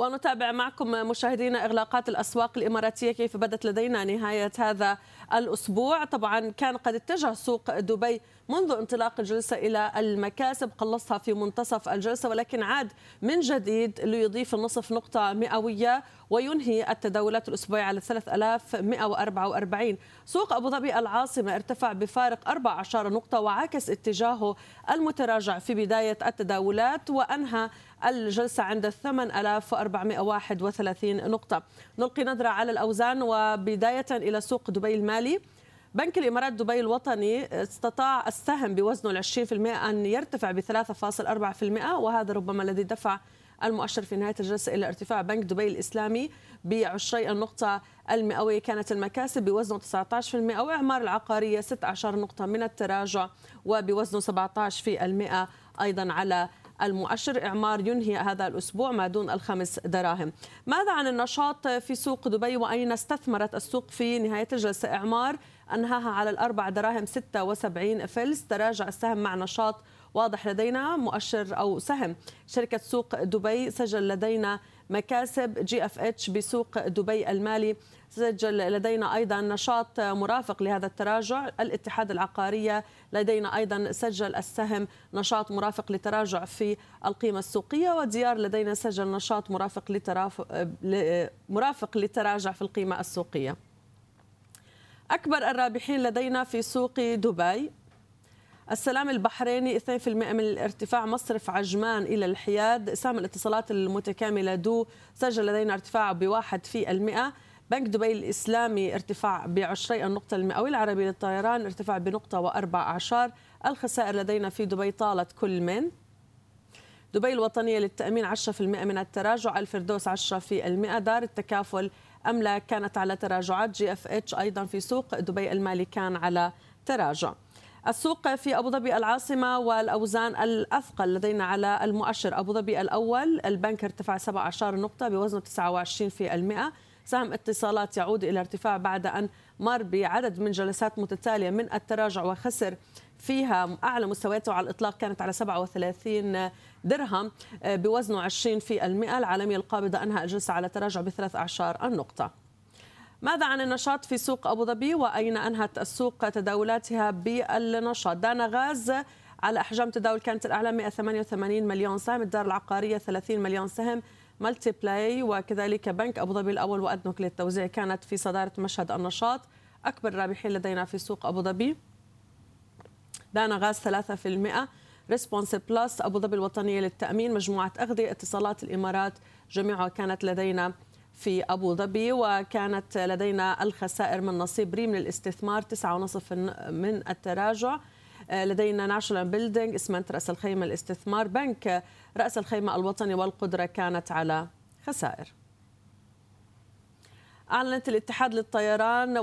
ونتابع معكم مشاهدينا إغلاقات الأسواق الإماراتية كيف بدت لدينا نهاية هذا الأسبوع. طبعا كان قد اتجه سوق دبي منذ انطلاق الجلسة إلى المكاسب قلصها في منتصف الجلسة ولكن عاد من جديد ليضيف النصف نقطة مئوية وينهي التداولات الأسبوعية على 3144 سوق أبو ظبي العاصمة ارتفع بفارق 14 نقطة وعكس اتجاهه المتراجع في بداية التداولات وأنهى الجلسة عند 8431 نقطة. نلقي نظرة على الأوزان وبداية إلى سوق دبي المالي. بنك الإمارات دبي الوطني استطاع السهم بوزنه ال 20% أن يرتفع ب 3.4% وهذا ربما الذي دفع المؤشر في نهاية الجلسة إلى ارتفاع بنك دبي الإسلامي بعشري النقطة المئوية. كانت المكاسب بوزنه 19% وإعمار العقارية 16 نقطة من التراجع وبوزنه 17 في المئة أيضا على المؤشر إعمار ينهي هذا الأسبوع ما دون الخمس دراهم. ماذا عن النشاط في سوق دبي وأين استثمرت السوق في نهاية الجلسة إعمار؟ أنهاها على الأربع دراهم 76 فلس. تراجع السهم مع نشاط واضح لدينا مؤشر أو سهم. شركة سوق دبي سجل لدينا مكاسب GFH بسوق دبي المالي. سجل لدينا أيضا نشاط مرافق لهذا التراجع. الاتحاد العقاريه لدينا أيضا سجل السهم نشاط مرافق لتراجع في القيمة السوقية وديار لدينا سجل نشاط مرافق لترافق مرافق للتراجع في القيمة السوقية. أكبر الرابحين لدينا في سوق دبي. السلام البحريني 2% من الارتفاع مصرف عجمان إلى الحياد. سهم الاتصالات المتكاملة du سجل لدينا ارتفاع بواحد في المئة. بنك دبي الإسلامي ارتفاع بعشري النقطة المئوية. العربي للطيران ارتفاع بنقطة وأربع أعشار الخسائر لدينا في دبي طالت كل من. دبي الوطنية للتأمين 10% من التراجع الفردوس 10% دار التكافل أملاك كانت على تراجعات. GFH أيضا في سوق. دبي المالي كان على تراجع. السوق في أبو ظبي العاصمة والأوزان الأثقل لدينا على المؤشر. أبو ظبي الأول البنك ارتفع 17 نقطة بوزنه 29 في المئة. سهم اتصالات يعود إلى ارتفاع بعد أن مر بعدد من جلسات متتالية من التراجع وخسر فيها أعلى مستوياته. على الإطلاق كانت على 37 درهم بوزنه 20 في المئة. العالمية القابضة أنهى الجلسة على تراجع بثلاث أعشار النقطة. ماذا عن النشاط في سوق أبو ظبي وأين أنهت السوق تداولاتها بالنشاط؟ دانة غاز على أحجام تداول كانت الأعلى 188 مليون سهم الدار العقارية 30 مليون سهم Multiply وكذلك بنك أبو ظبي الأول وأدنوك للتوزيع كانت في صدارة مشهد النشاط. أكبر رابحين لدينا في سوق أبو ظبي. دانة غاز 3% Response Plus أبو ظبي الوطنية للتأمين مجموعة أغذية اتصالات الإمارات جميعها كانت لدينا في أبو ظبي وكانت لدينا الخسائر من نصيب ريم للاستثمار 9.5 من التراجع. لدينا National Building اسمنت رأس الخيمة الاستثمار بنك. رأس الخيمة الوطني والقدرة كانت على خسائر. أعلنت الاتحاد للطيران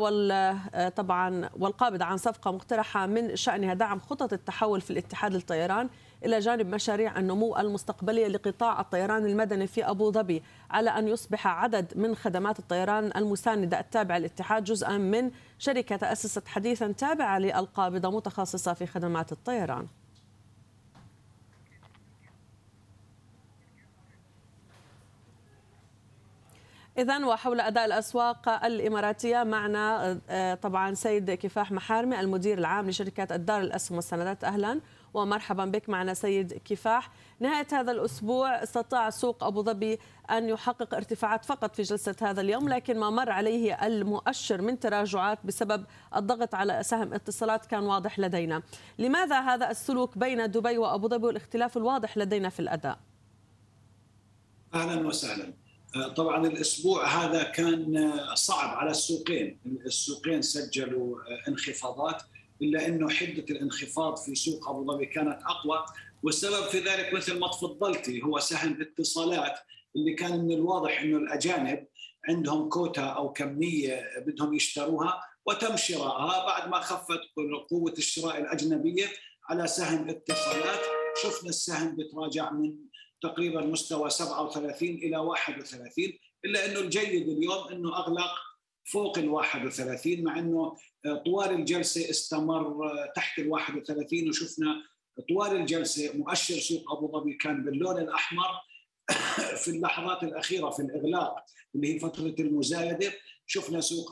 طبعا والقابضة عن صفقة مقترحة من شأنها دعم خطط التحول في الاتحاد للطيران. إلى جانب مشاريع النمو المستقبلية لقطاع الطيران المدني في أبو ظبي على أن يصبح عدد من خدمات الطيران المساندة التابعة للاتحاد جزءا من شركة تأسست حديثا تابعة للقابضة متخصصة في خدمات الطيران. إذا وحول أداء الأسواق الإماراتية معنا آه، طبعا سيد كفاح محارمي المدير العام لشركة الدار الأسهم والسندات. أهلا. ومرحبا بك معنا سيد كفاح. نهاية هذا الأسبوع استطاع سوق أبو ظبي أن يحقق ارتفاعات فقط في جلسة هذا اليوم لكن ما مر عليه المؤشر من تراجعات بسبب الضغط على سهم اتصالات كان واضح لدينا. لماذا هذا السلوك بين دبي وأبو ظبي والاختلاف الواضح لدينا في الأداء؟ أهلا وسهلا. طبعا الأسبوع هذا كان صعب على السوقين، السوقين سجلوا انخفاضات. إلا إنه حدة الانخفاض في سوق أبو ظبي كانت أقوى. والسبب في ذلك مثل ما تفضلتي هو سهم اتصالات اللي كان من الواضح إنه الأجانب عندهم كوتا أو كمية بدهم يشتروها وتم شرائها بعد ما خفت قوة الشراء الأجنبية على سهم اتصالات. شفنا السهم بتراجع من تقريبا مستوى 37 إلى 31 إلا إنه الجيد اليوم إنه أغلق فوق ال 31 مع إنه طوال الجلسة استمر تحت ال 31 وشفنا طوال الجلسة مؤشر سوق أبو ظبي كان باللون الأحمر في اللحظات الأخيرة في الإغلاق اللي هي فترة المزايدة. شفنا سوق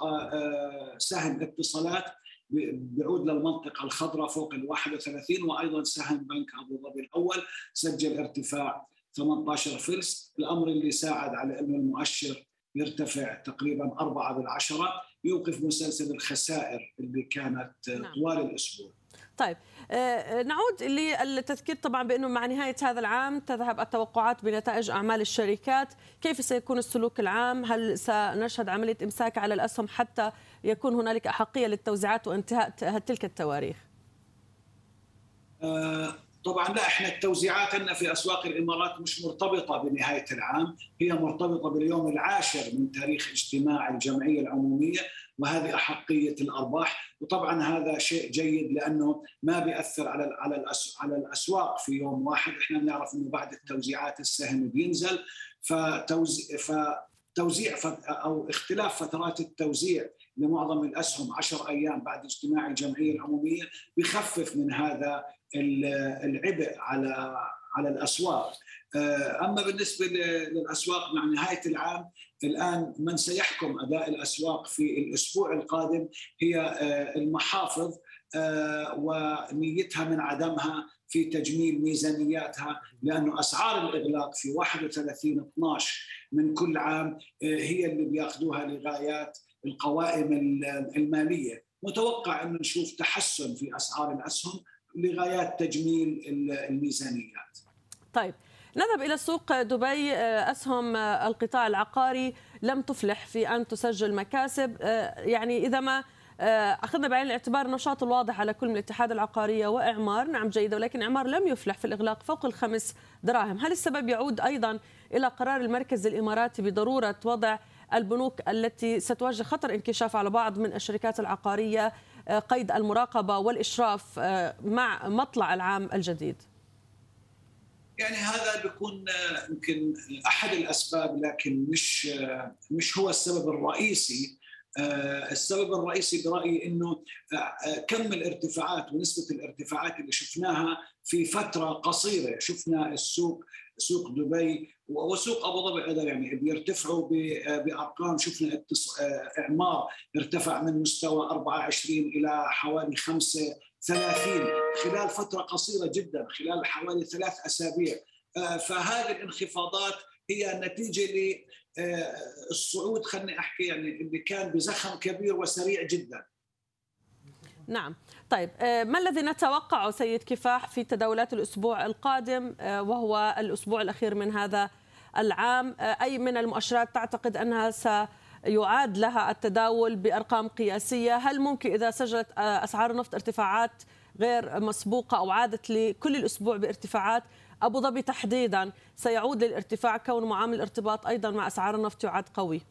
سهم اتصالات بيعود للمنطقة الخضراء فوق ال 31 وأيضا سهم بنك أبو ظبي الأول سجل ارتفاع 18 فلس الأمر اللي ساعد على إنه المؤشر يرتفع تقريبا 4 بالعشرة يوقف مسلسل الخسائر اللي كانت نعم. طوال الأسبوع طيب آه، نعود للتذكير طبعا بأنه مع نهاية هذا العام تذهب التوقعات بنتائج أعمال الشركات، كيف سيكون السلوك العام؟ هل سنشهد عملية إمساك على الأسهم حتى يكون هنالك أحقية للتوزيعات وانتهاء تلك التواريخ؟ آه، طبعا لا إحنا التوزيعات عندنا في أسواق الإمارات مش مرتبطة بنهاية العام، هي مرتبطة باليوم العاشر من تاريخ اجتماع الجمعية العمومية وهذه أحقية الأرباح. وطبعا هذا شيء جيد لأنه ما بيأثر على على على الأسواق في يوم واحد. إحنا بنعرف إنه بعد التوزيعات السهم بينزل فتوزيع فتوزيع أو اختلاف فترات التوزيع لمعظم الأسهم 10 أيام بعد اجتماع الجمعية العمومية بخفف من هذا العبء على على الأسواق. آه، أما بالنسبة للأسواق مع نهاية العام الآن من سيحكم أداء الأسواق في الأسبوع القادم هي آه، المحافظ آه، ونيتها من عدمها في تجميل ميزانياتها لأنه أسعار الإغلاق في 31 12 من كل عام هي اللي بياخذوها لغايات القوائم المالية. متوقع أن نشوف تحسن في أسعار الأسهم لغايات تجميل الميزانيات. طيب نذهب إلى سوق دبي. آه، أسهم آه، القطاع العقاري لم تفلح في أن تسجل مكاسب. آه، يعني إذا ما أخذنا بعين الاعتبار النشاط الواضح على كل من الاتحاد العقارية وإعمار. نعم جيدة ولكن إعمار لم يفلح في الإغلاق فوق الخمس دراهم. هل السبب يعود أيضا إلى قرار المركز الإماراتي بضرورة وضع البنوك التي ستواجه خطر انكشاف على بعض من الشركات العقارية قيد المراقبة والإشراف مع مطلع العام الجديد. يعني هذا بيكون آه، يمكن أحد الأسباب لكن مش آه، مش هو السبب الرئيسي. آه، السبب الرئيسي برأيي إنه كم الارتفاعات ونسبة الارتفاعات اللي شفناها في فترة قصيرة. شفنا السوق سوق دبي وسوق أبو ظبي أيضا يعني بيرتفعوا بأرقام. شفنا إعمار ارتفع من مستوى 24 إلى حوالي 5 30 خلال فترة قصيرة جدا خلال حوالي ثلاث أسابيع. آه، فهذه الانخفاضات هي نتيجة للصعود آه، خليني أحكي يعني اللي كان بزخم كبير وسريع جدا. نعم. طيب آه، ما الذي نتوقعه سيد كفاح في تداولات الأسبوع القادم وهو الأسبوع الأخير من هذا العام؟ أي من المؤشرات تعتقد أنها سيعاد لها التداول بأرقام قياسية؟ هل ممكن إذا سجلت أسعار النفط ارتفاعات غير مسبوقة أو عادت لكل الأسبوع بارتفاعات؟ أبو ظبي تحديدا سيعود للارتفاع كون معامل الارتباط أيضا مع أسعار النفط يعاد قوي.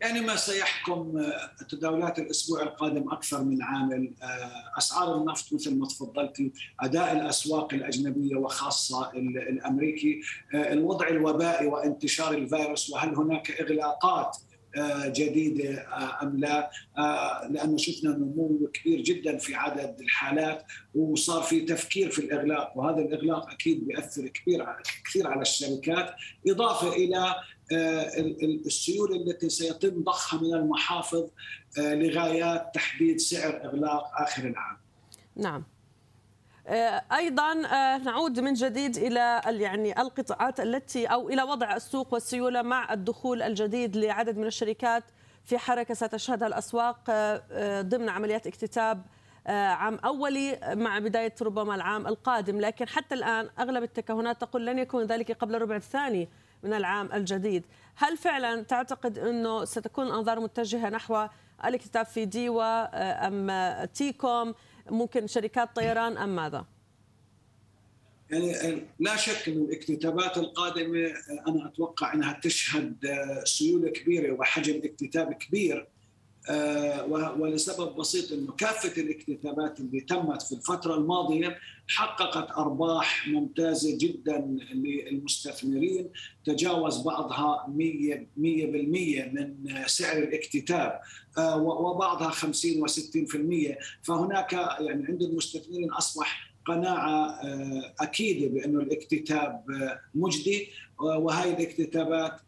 يعني ما سيحكم آه، تداولات الأسبوع القادم أكثر من عامل. آه، أسعار النفط مثل ما تفضلتي أداء الأسواق الأجنبية وخاصة الأمريكي. آه، الوضع الوبائي وانتشار الفيروس وهل هناك إغلاقات؟ جديدة أم لا لأنه شفنا نمو كبير جدا في عدد الحالات وصار في تفكير في الإغلاق وهذا الإغلاق أكيد بيأثر كبير كثير على الشركات إضافة إلى السيولة التي سيتم ضخها من المحافظ لغايات تحديد سعر إغلاق آخر العام. نعم. أيضا نعود من جديد إلى يعني القطاعات التي أو إلى وضع السوق والسيولة مع الدخول الجديد لعدد من الشركات في حركة ستشهدها الأسواق ضمن عمليات اكتتاب عام أولي مع بداية ربما العام القادم. لكن حتى الآن أغلب التكهنات تقول لن يكون ذلك قبل الربع الثاني من العام الجديد. هل فعلا تعتقد أنه ستكون الأنظار متجهة نحو الاكتتاب في ديوا أم تيكوم؟ ممكن شركات طيران أم ماذا؟ يعني لا شك أن الاكتتابات القادمة أنا أتوقع أنها تشهد سيولة كبيرة وحجم اكتتاب كبير ولسبب بسيط أنه كافة الاكتتابات اللي تمت في الفترة الماضية حققت أرباح ممتازة جدا للمستثمرين تجاوز بعضها 100% من سعر الاكتتاب وبعضها 50 و60% فهناك يعني عند المستثمرين أصبح قناعة أكيدة بأنه الاكتتاب مجدي وهي الاكتتابات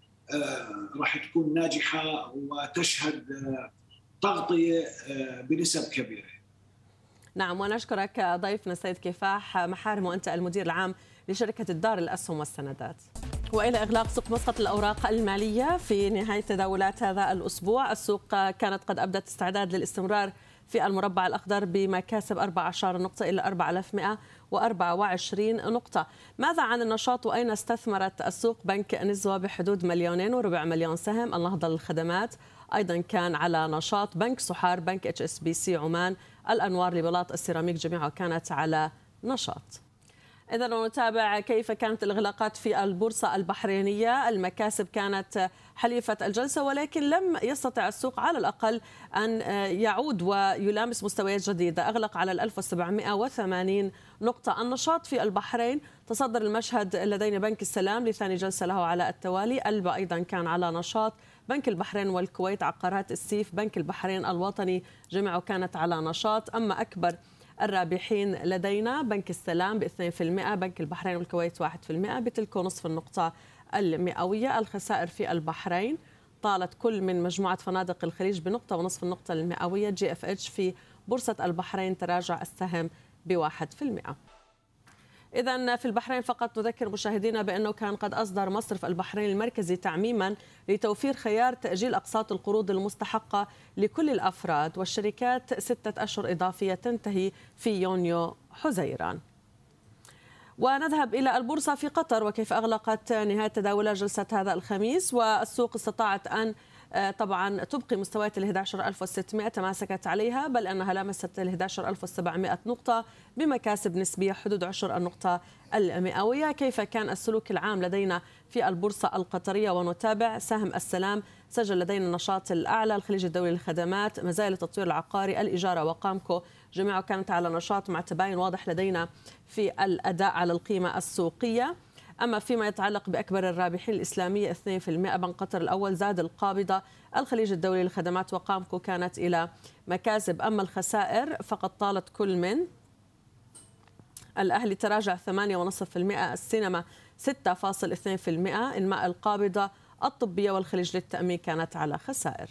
راح تكون ناجحة وتشهد تغطية بنسب كبيرة. نعم ونشكرك ضيفنا السيد كفاح محارم وأنت المدير العام لشركة الدار الأسهم والسندات. وإلى إغلاق سوق مسقط الأوراق المالية في نهاية تداولات هذا الأسبوع، السوق كانت قد أبدت استعداد للاستمرار في المربع الأخضر بمكاسب 14 نقطة إلى 4124 نقطة. ماذا عن النشاط؟ وأين استثمرت السوق؟ بنك نزوى بحدود مليونين وربع مليون سهم. النهضة للخدمات أيضا كان على نشاط بنك صحار بنك HSBC عمان. الأنوار لبلاط السيراميك جميعها كانت على نشاط. إذا نتابع كيف كانت الإغلاقات في البورصة البحرينية. المكاسب كانت حليفة الجلسة ولكن لم يستطع السوق على الأقل أن يعود ويلامس مستويات جديدة. أغلق على 1780 نقطة النشاط في البحرين. تصدر المشهد لدينا بنك السلام لثاني جلسة له على التوالي. ألبا أيضا كان على نشاط. بنك البحرين والكويت عقارات السيف بنك البحرين الوطني جميعها كانت على نشاط. أما أكبر الرابحين لدينا بنك السلام ب 2% بنك البحرين والكويت 1% بتلكو نصف النقطة المئوية. الخسائر في البحرين طالت كل من مجموعة فنادق الخليج بنقطة ونصف النقطة المئوية. GFH في بورصة البحرين تراجع السهم بواحد في المئة. إذا في البحرين فقط نذكر مشاهدينا بأنه كان قد أصدر مصرف البحرين المركزي تعميما لتوفير خيار تأجيل أقساط القروض المستحقة لكل الأفراد والشركات ستة أشهر إضافية تنتهي في يونيو حزيران. ونذهب إلى البورصة في قطر وكيف أغلقت نهاية تداولها جلسة هذا الخميس والسوق استطاعت أن طبعا تبقي مستويات ال 11600 تماسكت عليها بل أنها لامست ال 11700 نقطة بمكاسب نسبية حدود عشر النقطة المئوية. كيف كان السلوك العام لدينا في البورصة القطرية؟ ونتابع. سهم السلام سجل لدينا النشاط الأعلى الخليج الدولي للخدمات مزايا التطوير العقاري الإجارة وقامكو. جميعها كانت على نشاط مع تباين واضح لدينا في الأداء على القيمة السوقية. أما فيما يتعلق بأكبر الرابحين الإسلامية 2% بنك قطر الأول زاد القابضة. الخليج الدولي للخدمات وقامكو كانت إلى مكاسب. أما الخسائر فقد طالت كل من الأهلي تراجع 8.5% السينما 6.2% إنماء القابضة الطبية والخليج للتأمين كانت على خسائر.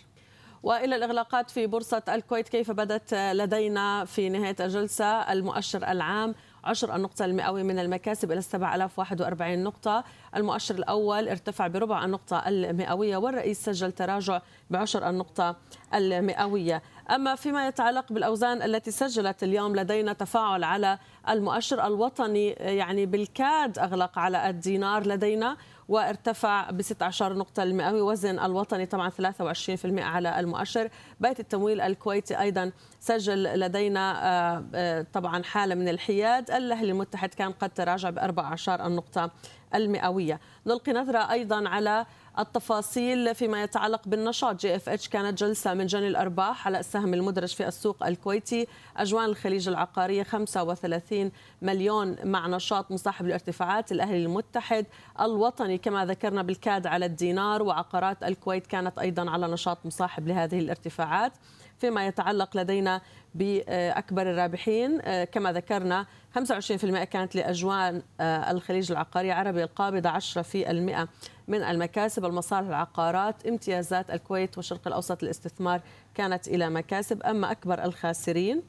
وإلى الإغلاقات في بورصة الكويت كيف بدت لدينا في نهاية الجلسة المؤشر العام عشر النقطة المئوي من المكاسب إلى 7041 نقطة. المؤشر الأول ارتفع بربع النقطة المئوية والرئيس سجل تراجع بعشر النقطة المئوية. أما فيما يتعلق بالأوزان التي سجلت اليوم لدينا تفاعل على المؤشر الوطني يعني بالكاد أغلق على الدينار. لدينا وارتفع ب 16 نقطة المئوي وزن الوطني طبعا 23% على المؤشر. بيت التمويل الكويتي أيضا سجل لدينا آه، آه، طبعا حالة من الحياد. الأهلي المتحد كان قد تراجع ب 14 النقطة المئوية. نلقي نظرة أيضا على التفاصيل فيما يتعلق بالنشاط. GFH كانت جلسة من جني الأرباح على السهم المدرج في السوق الكويتي. أجوان الخليج العقارية 35 مليون مع نشاط مصاحب للارتفاعات الأهلي المتحد الوطني كما ذكرنا بالكاد على الدينار. وعقارات الكويت كانت أيضا على نشاط مصاحب لهذه الارتفاعات. فيما يتعلق لدينا بأكبر الرابحين. آه، كما ذكرنا 25% كانت لأجوان آه، الخليج العقاري عربي القابضة 10% من المكاسب. المصالح العقارات امتيازات الكويت والشرق الأوسط للاستثمار كانت إلى مكاسب. أما أكبر الخاسرين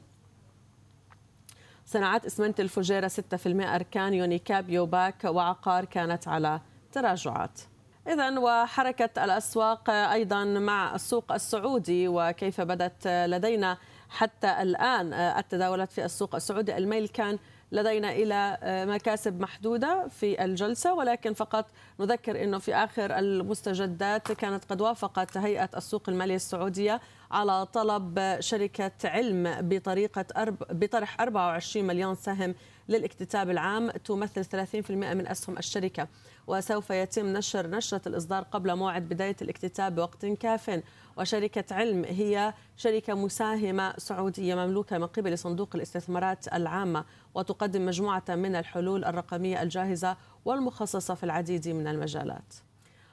صناعات إسمنت الفجيرة 6% أركان UniCap UPAC وعقار كانت على تراجعات. إذا وحركة الأسواق أيضا مع السوق السعودي وكيف بدت لدينا حتى الآن. التداولات في السوق السعودي الميل كان لدينا إلى مكاسب محدودة في الجلسة ولكن فقط نذكر أنه في آخر المستجدات كانت قد وافقت هيئة السوق المالية السعودية على طلب شركة علم بطريقة أرب بطرح 24 مليون سهم للاكتتاب العام تمثل 30% من أسهم الشركة. وسوف يتم نشر نشرة الإصدار قبل موعد بداية الاكتتاب بوقت كاف. وشركة علم هي شركة مساهمة سعودية مملوكة من قبل صندوق الاستثمارات العامة وتقدم مجموعة من الحلول الرقمية الجاهزة والمخصصة في العديد من المجالات.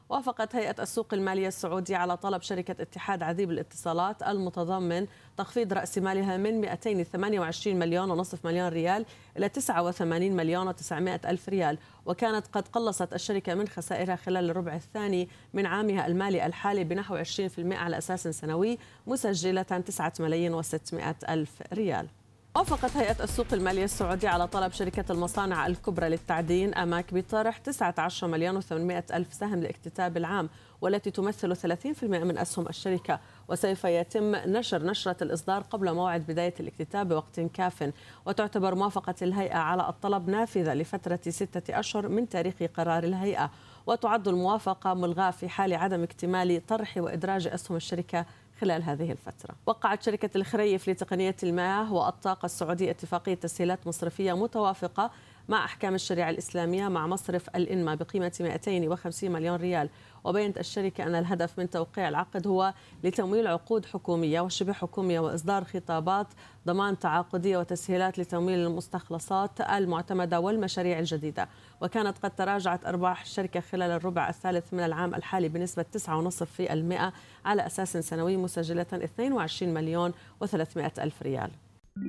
وافقت هيئة السوق المالية السعودية على طلب شركة اتحاد عذيب الاتصالات المتضمن تخفيض رأس مالها من 228 مليون ونصف مليون ريال إلى 89 مليون و900 ألف ريال. وكانت قد قلصت الشركة من خسائرها خلال الربع الثاني من عامها المالي الحالي بنحو 20% على أساس سنوي مسجلة 9 ملايين و600 ألف ريال. وافقت هيئة السوق المالية السعودية على طلب شركة المصانع الكبرى للتعدين أماك بطرح 19 مليون و800 ألف سهم لاكتتاب العام والتي تمثل 30% من أسهم الشركة. وسوف يتم نشر نشرة الإصدار قبل موعد بداية الاكتتاب بوقت كاف. وتعتبر موافقة الهيئة على الطلب نافذة لفترة ستة أشهر من تاريخ قرار الهيئة. وتعد الموافقة ملغاة في حال عدم اكتمال طرح وإدراج أسهم الشركة خلال هذه الفترة. وقعت شركة الخريف لتقنية المياه والطاقة السعودية اتفاقية تسهيلات مصرفية متوافقة مع أحكام الشريعة الإسلامية مع مصرف الإنما بقيمة 250 مليون ريال. وبينت الشركة أن الهدف من توقيع العقد هو لتمويل عقود حكومية وشبه حكومية وإصدار خطابات ضمان تعاقدية وتسهيلات لتمويل المستخلصات المعتمدة والمشاريع الجديدة. وكانت قد تراجعت أرباح الشركة خلال الربع الثالث من العام الحالي بنسبة 9.5% على أساس سنوي مسجلة 22 مليون و300 ألف ريال.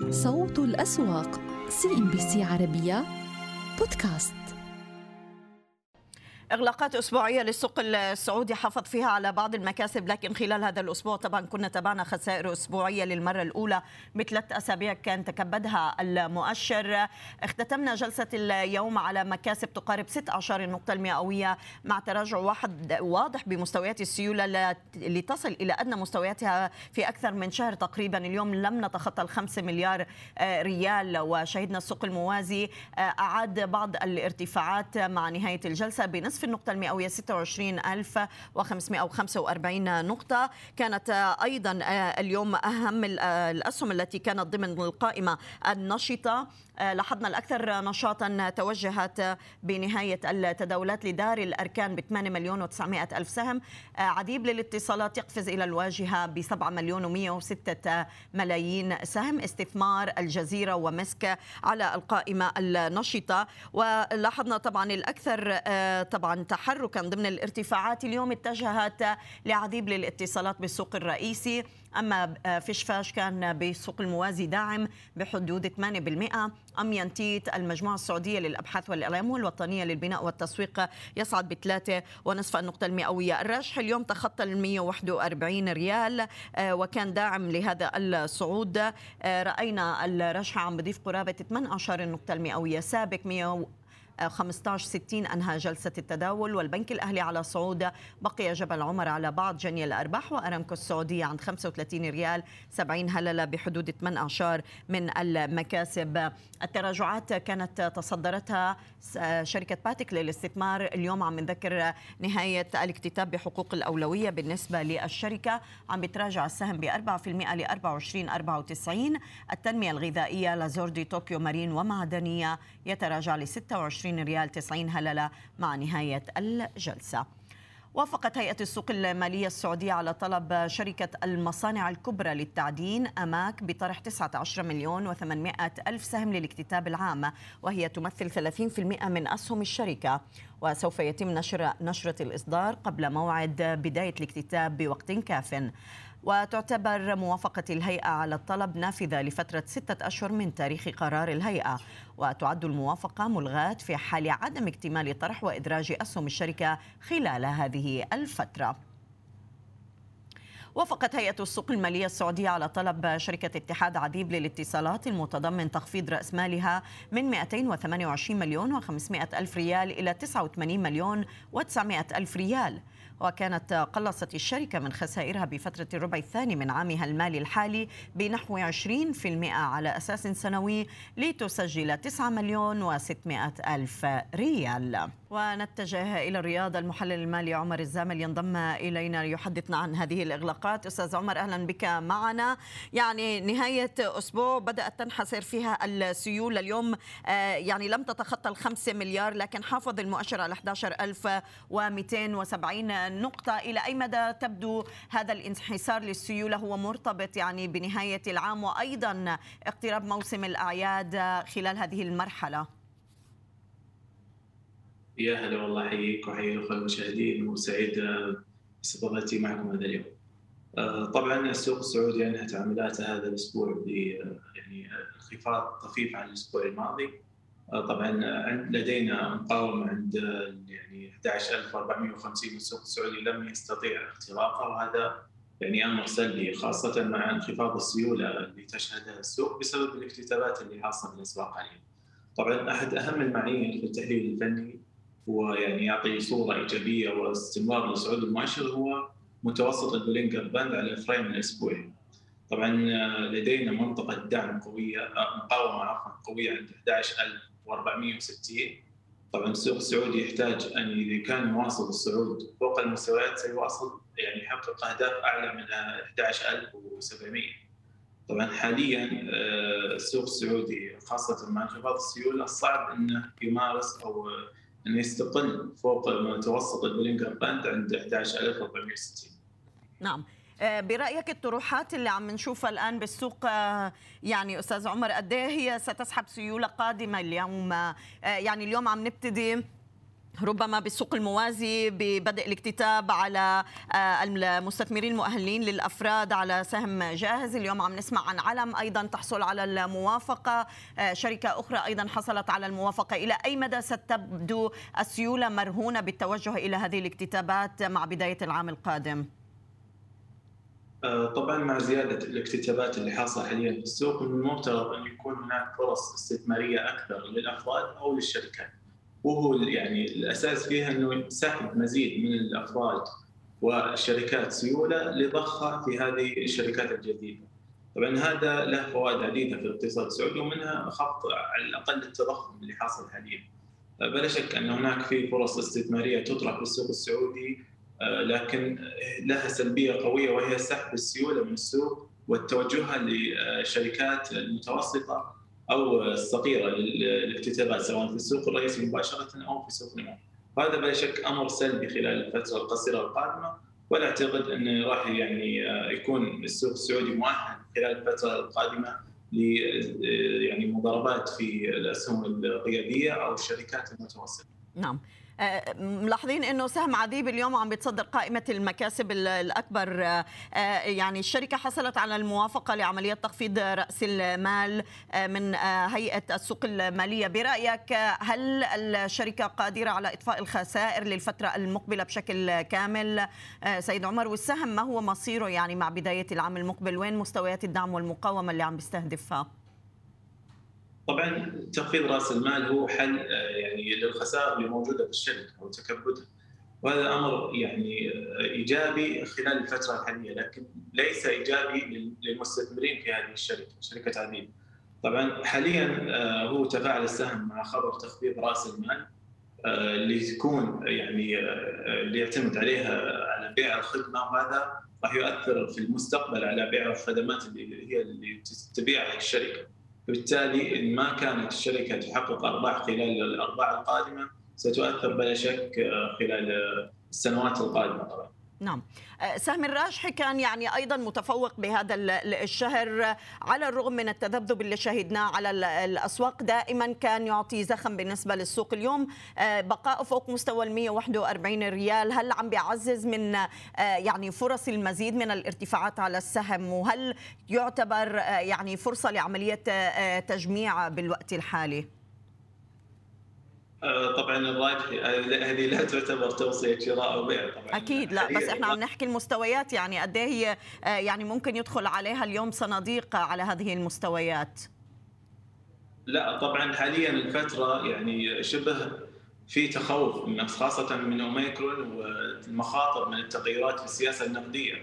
صوت الأسواق CNBC عربية بودكاست. إغلاقات أسبوعية للسوق السعودي حافظ فيها على بعض المكاسب لكن خلال هذا الأسبوع طبعا كنا تابعنا خسائر أسبوعية للمرة الأولى بثلاث أسابيع كان تكبدها المؤشر. اختتمنا جلسة اليوم على مكاسب تقارب 16 النقطة المئوية مع تراجع واحد واضح بمستويات السيولة لتصل إلى أدنى مستوياتها في أكثر من شهر تقريبا. اليوم لم نتخطى الخمسة مليار ريال وشهدنا السوق الموازي أعاد بعض الارتفاعات مع نهاية الجلسة. بنسبة نصف النقطة المئوية 26545 نقطة. كانت أيضا اليوم أهم الأسهم التي كانت ضمن القائمة النشطة. لاحظنا الأكثر نشاطا توجهت بنهاية التداولات لدار الأركان ب 8 مليون و900 ألف سهم. عديب للاتصالات يقفز إلى الواجهة ب 7 مليون و106 ملايين سهم. استثمار الجزيرة ومسك على القائمة النشطة. ولاحظنا طبعا الأكثر طبعا تحركا ضمن الارتفاعات اليوم اتجهت لعديب للاتصالات بالسوق الرئيسي. أما فيشفاش كان بسوق الموازي داعم بحدود 8% أم ينتيت المجموعة السعودية للأبحاث والإعلام والوطنية للبناء والتسويق يصعد بثلاثة ونصف النقطة المئوية. الراجح اليوم تخطى ال 141 ريال وكان داعم لهذا الصعود. رأينا الرجحة عم بضيف قرابة 18 النقطة المئوية سابق 100 15 60 أنهى جلسة التداول والبنك الأهلي على صعود. بقي جبل عمر على بعض جني الأرباح وأرامكو السعودية عند 35 ريال 70 هللة بحدود 18 من المكاسب. التراجعات كانت تصدرتها شركة باتك للاستثمار. اليوم عم نذكر نهاية الاكتتاب بحقوق الأولوية بالنسبة للشركة. عم بتراجع السهم ب 4% ل 24 94 التنمية الغذائية لازوردي طوكيو مارين ومعدنية يتراجع ل 26 20 ريال 90 هللة مع نهاية الجلسة. وافقت هيئة السوق المالية السعودية على طلب شركة المصانع الكبرى للتعدين أماك بطرح 19 مليون و800 ألف سهم للاكتتاب العام وهي تمثل 30% من أسهم الشركة. وسوف يتم نشر نشرة الإصدار قبل موعد بداية الاكتتاب بوقت كاف. وتعتبر موافقة الهيئة على الطلب نافذة لفترة ستة أشهر من تاريخ قرار الهيئة. وتعد الموافقة ملغاة في حال عدم اكتمال طرح وإدراج أسهم الشركة خلال هذه الفترة. وافقت هيئة السوق المالية السعودية على طلب شركة اتحاد عديب للاتصالات المتضمن تخفيض رأس مالها من 228 مليون و500 ألف ريال إلى 89 مليون و900 ألف ريال. وكانت قلصت الشركة من خسائرها بفترة الربع الثاني من عامها المالي الحالي بنحو 20% على أساس سنوي لتسجل 9 مليون و600 ألف ريال. ونتجه إلى الرياض المحلل المالي عمر الزامل ينضم إلينا ليحدثنا عن هذه الإغلاقات. أستاذ عمر أهلا بك معنا. يعني نهاية أسبوع بدأت تنحسر فيها السيوله اليوم. آه، يعني لم تتخطى الخمسة مليار لكن حافظ المؤشر على 11270 نقطة. إلى أي مدى تبدو هذا الانحسار للسيوله هو مرتبط يعني بنهاية العام وأيضا اقتراب موسم الأعياد خلال هذه المرحلة. يا هلا والله أحييك وأحيي الاخوه المشاهدين وسعيد باستضافتي معكم هذا اليوم. آه، طبعا السوق السعودي انهى تعاملاته هذا الأسبوع ب يعني انخفاض طفيف عن الأسبوع الماضي. آه، طبعا لدينا مقاومة عند يعني 11450 السوق السعودي لم يستطيع اختراقها وهذا يعني أمر سلبي خاصة مع انخفاض السيولة اللي تشهدها السوق بسبب الاكتتابات اللي حاصلة في الأسواق حاليا. طبعا أحد أهم المعايير في التحليل الفني ويعني يعطي صورة إيجابية واستمرار لصعود المؤشر هو متوسط ال Bollinger Band على ال frame الأسبوعي. طبعا لدينا منطقة دعم قوية مقاومة عفوا قوية عند 11460 طبعا السوق السعودي يحتاج أن إذا كان يواصل الصعود فوق المستويات سيواصل يعني يحقق أهداف أعلى من 11700 طبعا حاليا السوق السعودي خاصة مع انخفاض السيوله صعب إنه يمارس أو انه يستقر فوق متوسط ال Bollinger Band عند 11460 نعم. آه، برأيك الطروحات اللي عم نشوفها الآن بالسوق آه، يعني أستاذ عمر قد إيه هي ستسحب سيولة قادمة اليوم؟ آه، يعني اليوم عم نبتدي ربما بالسوق الموازي ببدء الاكتتاب على آه، المستثمرين المؤهلين للأفراد على سهم جاهز. اليوم عم نسمع عن علم أيضا تحصل على الموافقة. آه، شركة أخرى أيضا حصلت على الموافقة. إلى أي مدى ستبدو السيولة مرهونة بالتوجه إلى هذه الاكتتابات مع بداية العام القادم؟ آه، طبعا مع زيادة الاكتتابات اللي حاصلة حاليا في السوق من المفترض أن يكون هناك فرص استثمارية أكثر للأفراد أو للشركات. وهو يعني الأساس فيها إنه سحب مزيد من الافراد والشركات سيولة لضخها في هذه الشركات الجديدة. طبعا هذا له فوائد عديدة في الاقتصاد السعودي ومنها خفض على الأقل التضخم اللي حاصل حاليا. بلا شك أن هناك في فرص استثمارية تطرح في السوق السعودي لكن لها سلبية قوية وهي سحب السيولة من السوق وتوجهها للشركات المتوسطة أو الصغيرة للاكتتابات سواء في السوق الرئيسي مباشرة أو في سوق النمو. وهذا بلا شك أمر سلبي خلال الفترة القصيرة القادمة ولا اعتقد انه راح يعني يكون السوق السعودي مؤهل خلال الفترة القادمة ل يعني مضاربات في الأسهم القياديه أو الشركات المتوسطة. نعم. ملاحظين إنه سهم عديب اليوم عم بيتصدر قائمة المكاسب الأكبر. آه، يعني الشركة حصلت على الموافقة لعملية تخفيض رأس المال آه، من آه، هيئة السوق المالية. برأيك هل الشركة قادرة على إطفاء الخسائر للفترة المقبلة بشكل كامل؟ سيد عمر والسهم ما هو مصيره يعني مع بداية العام المقبل؟ وين مستويات الدعم والمقاومة اللي عم بيستهدفها؟ طبعا تخفيض رأس المال هو حل آه، يعني للخسائر اللي موجودة في الشركة أو تكبدها. وهذا أمر يعني آه، إيجابي خلال الفترة الحالية لكن ليس إيجابي للمستثمرين في هذه الشركة شركة عديد طبعا حاليا آه، هو تفاعل السهم مع خبر تخفيض رأس المال اللي تكون يعني اللي يعتمد عليها على بيع الخدمة وهذا راح يؤثر في المستقبل على بيع الخدمات اللي هي اللي تبيعها الشركة. فبالتالي إن ما كانت الشركة تحقق أرباح خلال الأرباع القادمة ستؤثر بلا شك خلال السنوات القادمة طبعا. نعم. أه، سهم الراجحي كان يعني أيضا متفوق بهذا الشهر على الرغم من التذبذب اللي شهدناه على الأسواق دائما كان يعطي زخم بالنسبة للسوق اليوم. أه، بقاء فوق مستوى ال 141 ريال. هل عم بيعزز من أه، يعني فرص المزيد من الارتفاعات على السهم؟ وهل يعتبر يعني فرصة لعملية تجميع بالوقت الحالي؟ آه، طبعا الراجحي هذه لا تعتبر توصية شراء أو بيع طبعا. أكيد لا بس إحنا عم نحكي المستويات يعني قد إيه هي آه، يعني ممكن يدخل عليها اليوم صناديق على هذه المستويات؟ لا طبعا حاليا الفترة يعني شبه في تخوف من خاصة من أوميكرون والمخاطر من التغيرات في السياسة النقدية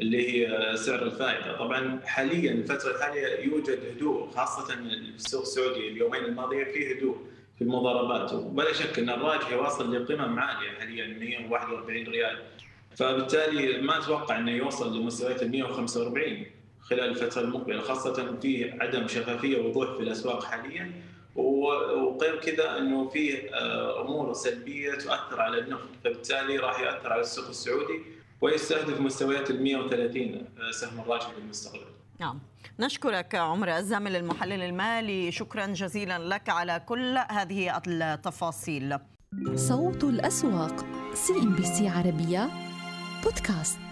اللي هي سعر الفائدة، طبعا حاليا الفترة الحالية يوجد هدوء خاصة السوق السعودي اليومين الماضية في هدوء. في المضاربات. وبلا شك إن الراجحي واصل لقمم عاليه حاليا 141 ريال. فبالتالي ما أتوقع إنه يوصل لمستويات ال 145 خلال الفترة المقبلة خاصة في عدم شفافية ووضوح في الأسواق حاليا. وغير كذا إنه في آه، أمور سلبية تؤثر على النفط. فبالتالي راح ياثر على السوق السعودي ويستهدف مستويات ال 130 آه، سهم الراجحي بالمستقبل. نعم. نشكرك عمر الزامل المحلل المالي. شكرا جزيلا لك على كل هذه التفاصيل. صوت الأسواق CNBC عربية بودكاست.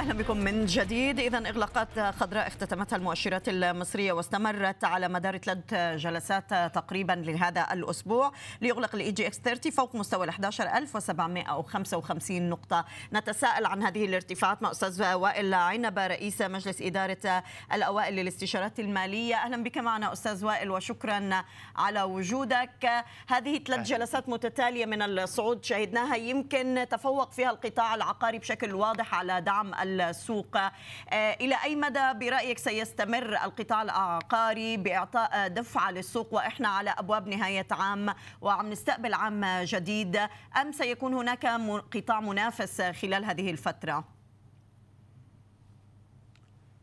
أهلا بكم من جديد. اذا إغلاقات خضراء اختتمتها المؤشرات المصرية واستمرت على مدار ثلاث جلسات تقريبا لهذا الأسبوع. ليغلق ال EGX 30 فوق مستوى ال 11755 نقطة. نتساءل عن هذه الارتفاعات مع أستاذ وائل عنبه رئيس مجلس إدارة الأوائل للاستشارات المالية. أهلا بك معنا أستاذ وائل وشكرا على وجودك. هذه ثلاث جلسات متتالية من الصعود شهدناها. يمكن تفوق فيها القطاع العقاري بشكل واضح على دعم السوق آه، إلى أي مدى برأيك سيستمر القطاع العقاري بإعطاء دفعة للسوق وإحنا على أبواب نهاية عام وعم نستقبل عام جديد أم سيكون هناك قطاع منافس خلال هذه الفترة؟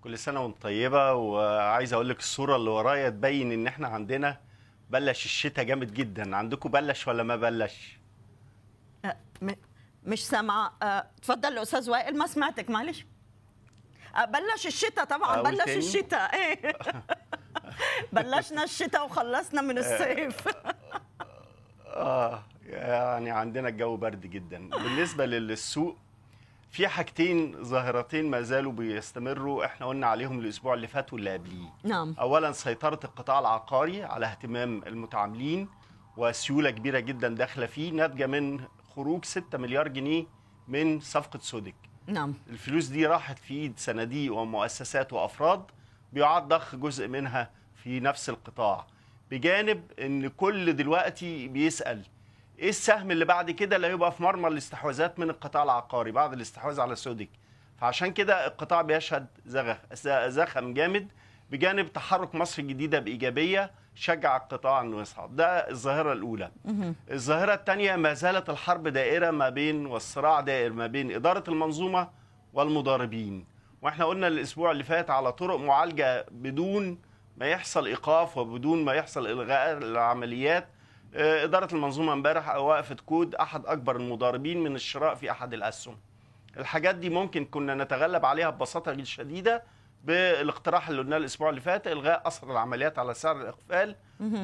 كل سنة وأنت طيبة وعايز أقول لك الصورة اللي ورايا تبين إن إحنا عندنا بلش الشتاء جامد جدا عندكم بلش ولا ما بلش؟ مش سامعة. أه تفضل أستاذ وائل ما سمعتك معلش. أه بلش الشتاء طبعا بلش؟ الشتاء. إيه. بلشنا الشتاء وخلصنا من الصيف. آه يعني عندنا الجو برد جدا. بالنسبة للسوق في حاجتين ظاهرتين ما زالوا بيستمروا. إحنا قلنا عليهم الأسبوع اللي فات واللي قبليه. نعم. اولا سيطرة القطاع العقاري على اهتمام المتعاملين وسيولة كبيرة جدا داخلة فيه ناتجة من خروج 6 مليار جنيه من صفقة سودك نعم. الفلوس دي راحت في إيد صناديق ومؤسسات وأفراد بيعاد ضخ جزء منها في نفس القطاع بجانب إن كل دلوقتي بيسأل إيه السهم اللي بعد كده اللي هيبقى في مرمى الاستحواذات من القطاع العقاري بعد الاستحواذ على سودك فعشان كده القطاع بيشهد زخم جامد بجانب تحرك مصر الجديدة بإيجابية شجع القطاع انه يصعد. ده الظاهرة الأولى. الظاهرة الثانية ما زالت الحرب دائرة ما بين والصراع دائر ما بين إدارة المنظومة والمضاربين. وإحنا قلنا الأسبوع اللي فات على طرق معالجة بدون ما يحصل إيقاف وبدون ما يحصل إلغاء العمليات آه، إدارة المنظومة امبارح وقفت كود أحد أكبر المضاربين من الشراء في أحد الأسهم. الحاجات دي ممكن كنا نتغلب عليها ببساطة شديدة بالاقتراح اللي قلناه الأسبوع اللي فات إلغاء اسر العمليات على سعر الإقفال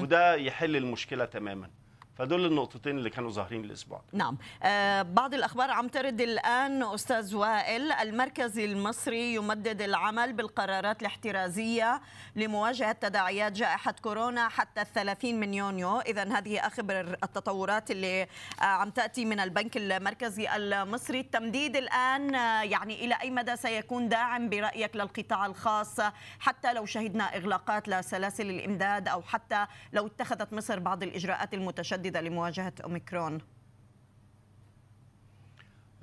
وده يحل المشكلة تماما. فدول النقطتين اللي كانوا ظاهرين الأسبوع نعم. آه بعض الأخبار عم ترد الآن أستاذ وائل المركز المصري يمدد العمل بالقرارات الاحترازية لمواجهة تداعيات جائحة كورونا حتى الثلاثين من يونيو. اذا هذه أخبار التطورات اللي آه عم تأتي من البنك المركزي المصري. التمديد الآن آه يعني إلى أي مدى سيكون داعم برأيك للقطاع الخاص؟ حتى لو شهدنا إغلاقات لسلاسل الامداد أو حتى لو اتخذت مصر بعض الإجراءات المتشددة متشدده لمواجهة أوميكرون؟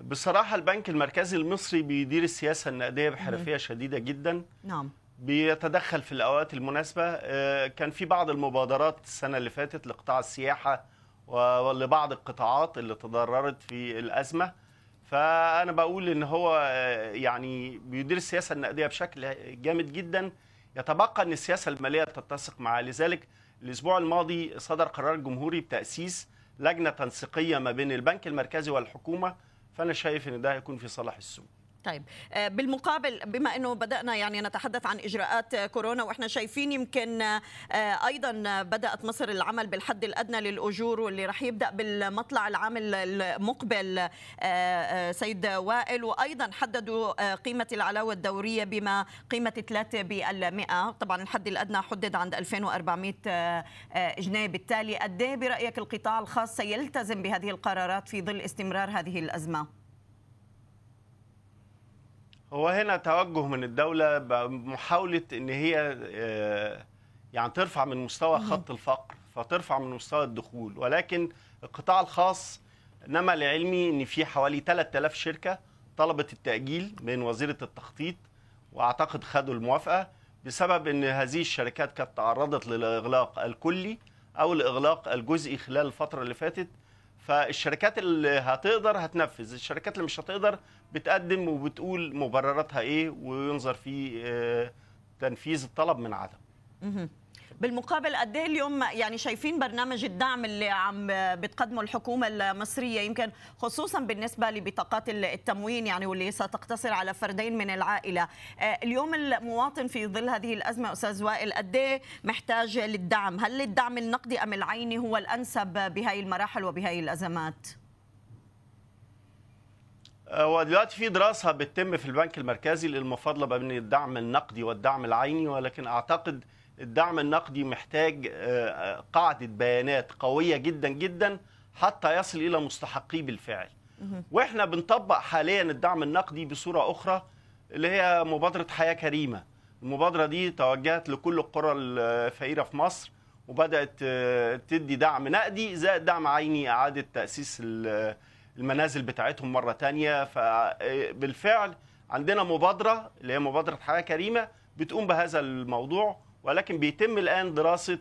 بصراحة البنك المركزي المصري بيدير السياسة النقدية بحرفية شديدة جدا. نعم. بيتدخل في الأوقات المناسبة. آه، كان في بعض المبادرات السنة اللي فاتت لقطاع السياحة ولبعض القطاعات اللي تضررت في الأزمة. فأنا بقول إن هو آه، يعني بيدير السياسة النقدية بشكل جامد جدا. يتبقى إن السياسة المالية تتسق معاه. لذلك الأسبوع الماضي صدر قرار جمهوري بتأسيس لجنة تنسيقية ما بين البنك المركزي والحكومة فأنا شايف إن ده هيكون في صالح السوق. طيب. آه، بالمقابل بما إنه بدأنا يعني نتحدث عن إجراءات كورونا وإحنا شايفين يمكن آه، أيضا بدأت مصر العمل بالحد الأدنى للأجور واللي راح يبدأ بالمطلع العام المقبل آه، سيد وائل. وأيضا حددوا قيمة العلاوة الدورية بما قيمة 3 طبعا الحد الأدنى حدد عند 2400 جنيه. بالتالي قد إيه برأيك القطاع الخاص سيلتزم بهذه القرارات في ظل استمرار هذه الأزمة؟ هو هنا توجه من الدولة بمحاولة إن هي آه، يعني ترفع من مستوى خط الفقر فترفع من مستوى الدخول. ولكن القطاع الخاص انما لعلمي إن في حوالي 3000 شركة طلبت التأجيل من وزيرة التخطيط وأعتقد خدوا الموافقة بسبب إن هذه الشركات كانت تعرضت للإغلاق الكلي أو الاغلاق الجزئي خلال الفترة اللي فاتت. فالشركات اللي هتقدر هتنفذ الشركات اللي مش هتقدر بتقدم وبتقول مبرراتها إيه وينظر في آه، تنفيذ الطلب من عدم. بالمقابل قد إيه اليوم يعني شايفين برنامج الدعم اللي عم بتقدمه الحكومة المصرية يمكن خصوصا بالنسبة لبطاقات التموين يعني واللي ستقتصر على فردين من العائلة. آه، اليوم المواطن في ظل هذه الأزمة أستاذ وائل قد إيه محتاج للدعم؟ هل الدعم النقدي أم العيني هو الأنسب بهذه المراحل وبهذه الأزمات؟ هو دلوقتي في دراسة بتتم في البنك المركزي للمفاضلة بين الدعم النقدي والدعم العيني ولكن أعتقد الدعم النقدي محتاج آه، قاعدة بيانات قوية جدا جدا حتى يصل إلى مستحقيه بالفعل. وإحنا بنطبق حاليا الدعم النقدي بصورة أخرى اللي هي مبادرة حياة كريمة. المبادرة دي توجهت لكل القرى الفقيرة في مصر وبدأت آه، تدي دعم نقدي زائد دعم عيني إعادة تأسيس المنازل بتاعتهم مرة تانية. فبالفعل عندنا مبادرة اللي هي مبادرة حياة كريمة بتقوم بهذا الموضوع. ولكن بيتم الآن دراسة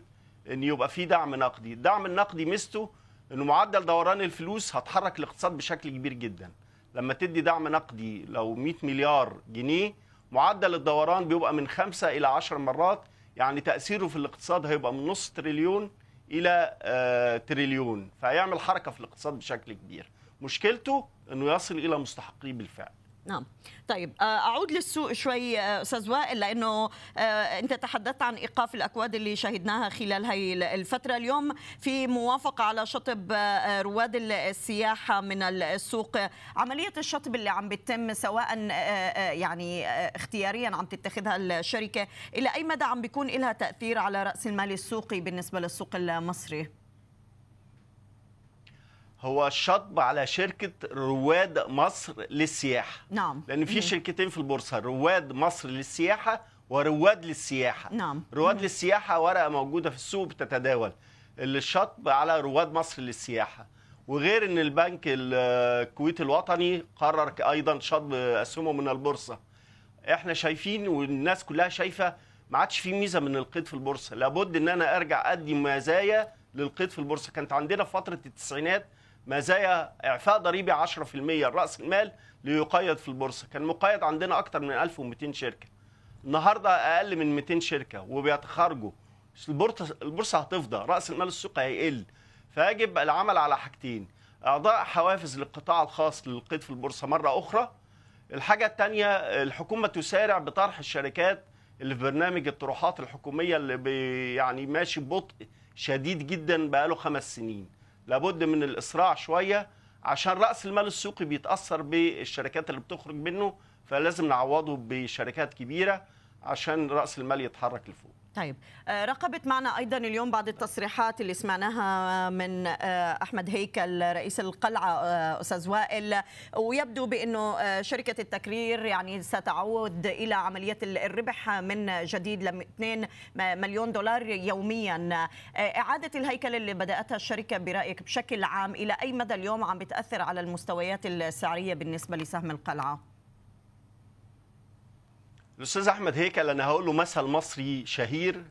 إن يبقى في دعم نقدي. الدعم النقدي ميزته إنه معدل دوران الفلوس هتحرك الاقتصاد بشكل كبير جدا. لما تدي دعم نقدي لو 100 مليار جنيه معدل الدوران بيبقى من 5 إلى 10 مرات يعني تأثيره في الاقتصاد هيبقى من نص تريليون إلى آه تريليون. فهيعمل حركة في الاقتصاد بشكل كبير. مشكلته إنه يصل إلى مستحقيه بالفعل. نعم. طيب آه، أعود للسوق شوي آه، أستاذ وائل لأنه آه، أنت تحدثت عن إيقاف الأكواد اللي شهدناها خلال هي الفترة. اليوم في موافقة على شطب رواد السياحة من السوق. عملية الشطب اللي عم بتتم سواء يعني اختياريا عم تتخذها الشركة إلى أي مدى عم بيكون لها تأثير على رأس المال السوقي بالنسبة للسوق المصري؟ هو الشطب على شركة رواد مصر للسياحة. نعم. لأن في شركتين في البورصة رواد مصر للسياحة ورواد للسياحة. نعم. رواد مم. للسياحة ورقة موجودة في السوق بتتداول. الشطب على رواد مصر للسياحة. وغير إن البنك الكويتي الوطني قرر أيضا شطب أسهمه من البورصة. إحنا شايفين والناس كلها شايفة ما عادش في ميزة من القيد في البورصة. لابد إن أنا أرجع أدي مزايا للقيد في البورصة. كانت عندنا في فترة التسعينات مزايا إعفاء ضريبي 10% رأس المال ليقيد في البورصة. كان مقيد عندنا أكثر من 1200 شركة. النهارده أقل من 200 شركة وبيتخرجوا. البورصه هتفضى رأس المال السوقي هيقل. فيجب العمل على حاجتين. أعضاء حوافز للقطاع الخاص للقيد في البورصة مرة أخرى. الحاجة الثانية الحكومة تسارع بطرح الشركات اللي في برنامج الطروحات الحكومية اللي بي يعني ماشي ببطء شديد جدا بقاله خمس سنين. لابد من الإسراع شوية عشان رأس المال السوقي بيتأثر بالشركات اللي بتخرج منه فلازم نعوضه بشركات كبيرة عشان رأس المال يتحرك لفوق. طيب. آه، رقبت معنا أيضا اليوم بعض التصريحات اللي سمعناها من آه، أحمد هيكل رئيس القلعة آه، أستاذ وائل ويبدو بأنه شركة التكرير يعني ستعود إلى عملية الربح من جديد ل 2 مليون دولار يوميا. إعادة الهيكل اللي بدأتها الشركة برأيك بشكل عام إلى أي مدى اليوم عم بتأثر على المستويات السعرية بالنسبة لسهم القلعة؟ الأستاذ أحمد هيكل أنا هقول له مثل مصري شهير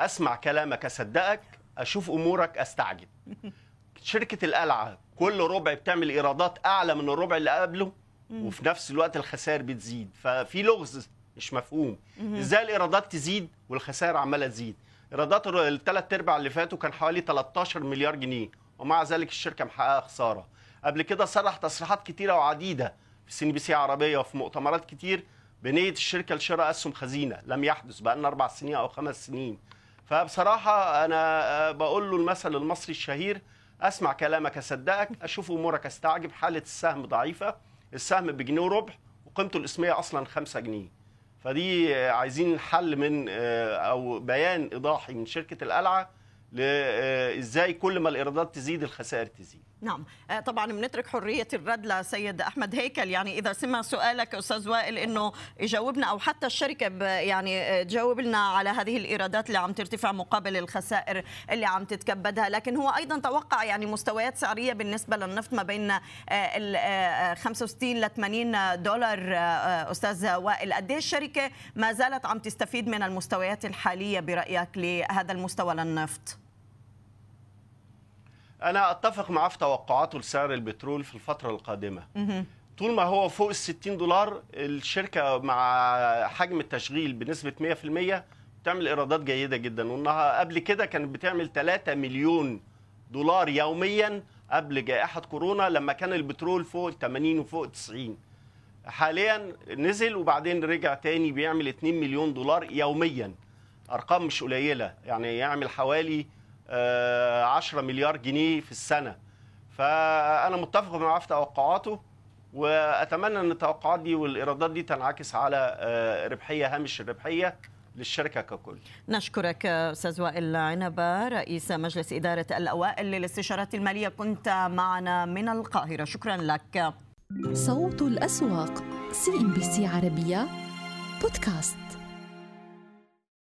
أسمع كلامك أصدقك أشوف أمورك أستعجب. شركة القلعة كل ربع بتعمل إيرادات أعلى من الربع اللي قبله وفي نفس الوقت الخسائر بتزيد. ففي لغز مش مفهوم. إزاي الإيرادات تزيد والخسائر عمالة تزيد؟ إيرادات الثلاث أرباع اللي فاتوا كان حوالي 13 مليار جنيه ومع ذلك الشركة محققة خسارة. قبل كده صرح تصريحات كتيرة وعديدة في CNBC عربية وفي مؤتمرات كتير بنية الشركة لشراء أسهم خزينة لم يحدث بقى لنا أربع سنين أو خمس سنين. فبصراحة أنا بقول له المثل المصري الشهير أسمع كلامك أصدقك أشوف أمورك أستعجب حالة السهم ضعيفة السهم بجنيه وربع وقيمته الاسمية أصلا 5 جنيه. فدي عايزين حل من أو بيان إيضاحي من شركة القلعة إزاي كل ما الإيرادات تزيد الخسائر تزيد. نعم. آه، طبعا بنترك حرية الرد لسيد أحمد هيكل. يعني إذا سمع سؤالك أستاذ وائل أنه يجاوبنا أو حتى الشركة يعني آه، تجاوب لنا على هذه الإيرادات اللي عم ترتفع مقابل الخسائر اللي عم تتكبدها. لكن هو أيضا توقع يعني مستويات سعرية بالنسبة للنفط ما بين آه، ال 65 ل 80 دولار أستاذ وائل. قد الشركة ما زالت عم تستفيد من المستويات الحالية برأيك لهذا المستوى للنفط؟ أنا أتفق معاه في توقعاته لسعر البترول في الفترة القادمة. طول ما هو فوق ال 60 دولار الشركة مع حجم التشغيل بنسبة 100% بتعمل إيرادات جيدة جدا. وإنها قبل كده كانت بتعمل 3 مليون دولار يوميا قبل جائحة كورونا لما كان البترول فوق ال 80 وفوق 90 حاليا نزل وبعدين رجع تاني بيعمل 2 مليون دولار يوميا. أرقام مش قليلة. يعني يعمل حوالي 10 مليار جنيه في السنة فأنا متفق معاه في توقعاته وأتمنى إن التوقعات دي والإيرادات دي تنعكس على آه، ربحية هامش الربحية للشركة ككل. نشكرك أستاذ وائل عنبه رئيس مجلس إدارة الأوائل للاستشارات المالية كنت معنا من القاهرة شكرا لك. صوت الأسواق CNBC عربية بودكاست